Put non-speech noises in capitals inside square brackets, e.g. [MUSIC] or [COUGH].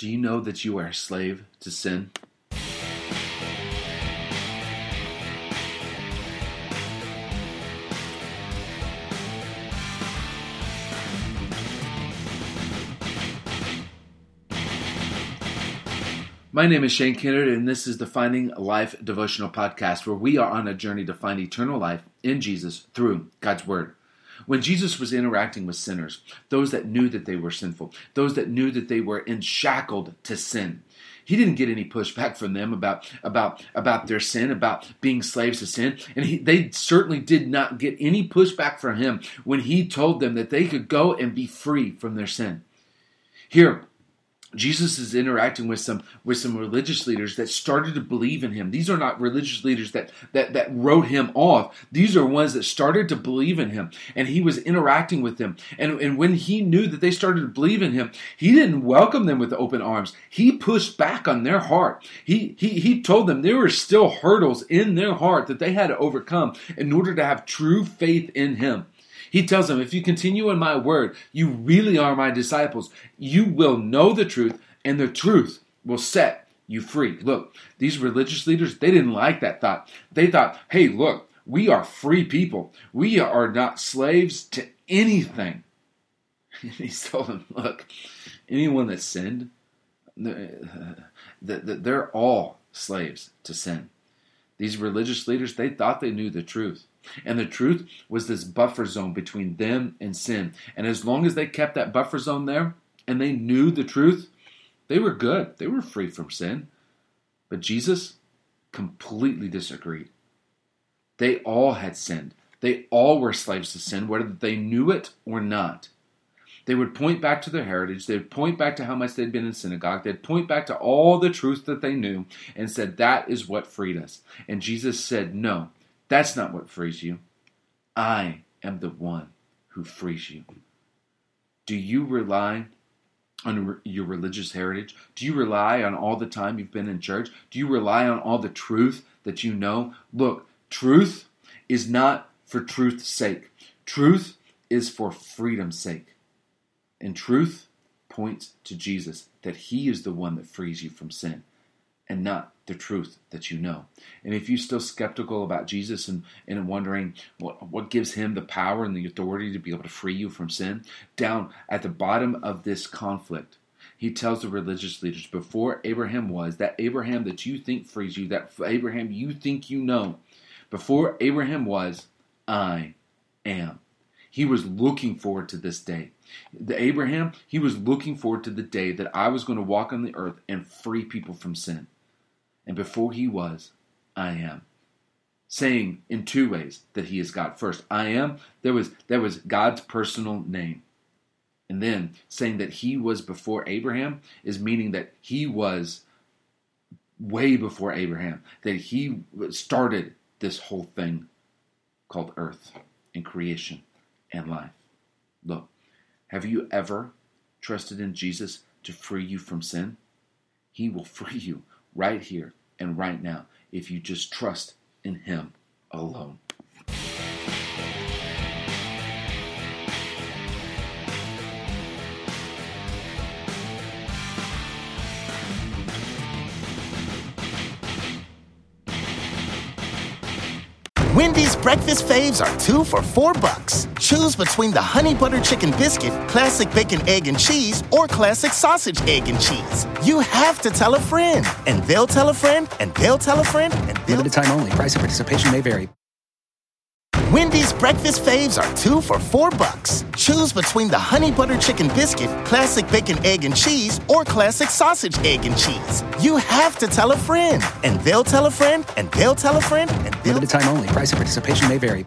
Do you know that you are a slave to sin? My name is Shane Kennard, and this is the Finding Life devotional podcast where we are on a journey to find eternal life in Jesus through God's Word. When Jesus was interacting with sinners, those that knew that they were sinful, those that knew that they were enshackled to sin, he didn't get any pushback from them about about about their sin, about being slaves to sin, and he, they certainly did not get any pushback from him when he told them that they could go and be free from their sin. Here, Jesus is interacting with some with some religious leaders that started to believe in him. These are not religious leaders that that that wrote him off. These are ones that started to believe in him, and he was interacting with them. And and when he knew that they started to believe in him, he didn't welcome them with open arms. He pushed back on their heart. He he he told them there were still hurdles in their heart that they had to overcome in order to have true faith in him. He tells them, If you continue in my word, you really are my disciples. You will know the truth, and the truth will set you free. Look, these religious leaders, they didn't like that thought. They thought, hey, look, we are free people. We are not slaves to anything. [LAUGHS] And he told them, look, anyone that sinned, uh, they're all slaves to sin. These religious leaders, they thought they knew the truth. And the truth was this buffer zone between them and sin. And as long as they kept that buffer zone there and they knew the truth, they were good. They were free from sin. But Jesus completely disagreed. They all had sinned. They all were slaves to sin, whether they knew it or not. They would point back to their heritage. They would point back to how much they'd been in synagogue. They'd point back to all the truth that they knew and said, That is what freed us. And Jesus said, No, that's not what frees you. I am the one who frees you. Do you rely on your religious heritage? Do you rely on all the time you've been in church? Do you rely on all the truth that you know? Look, truth is not for truth's sake, truth is for freedom's sake. And truth points to Jesus, that He is the one that frees you from sin and not the truth that you know. And if you're still skeptical about Jesus and, and wondering what, what gives him the power and the authority to be able to free you from sin, down at the bottom of this conflict, he tells the religious leaders before Abraham was, that Abraham that you think frees you, that Abraham you think you know, before Abraham was, I am. He was looking forward to this day. The Abraham, he was looking forward to the day that I was going to walk on the earth and free people from sin. And before he was, I am. Saying in two ways that he is God. First, I am, there was that was God's personal name. And then saying that he was before Abraham is meaning that he was way before Abraham, that he started this whole thing called earth and creation and life. Look, have you ever trusted in Jesus to free you from sin? He will [LAUGHS] free you right here and right now if you just trust in Him alone. Wendy's breakfast faves are two for four bucks. Choose between the honey butter chicken biscuit, classic bacon, egg, and cheese, or classic sausage, egg, and cheese. You have to tell a friend, and they'll tell a friend, and they'll tell a friend, and they'll. Limited time only. Price and participation may vary. Wendy's breakfast faves are two for four bucks. Choose between the honey butter chicken biscuit, classic bacon, egg, and cheese, or classic sausage, egg, and cheese. You have to tell a friend, and they'll tell a friend, and they'll tell a friend, and they'll. Limited time only. Price and participation may vary.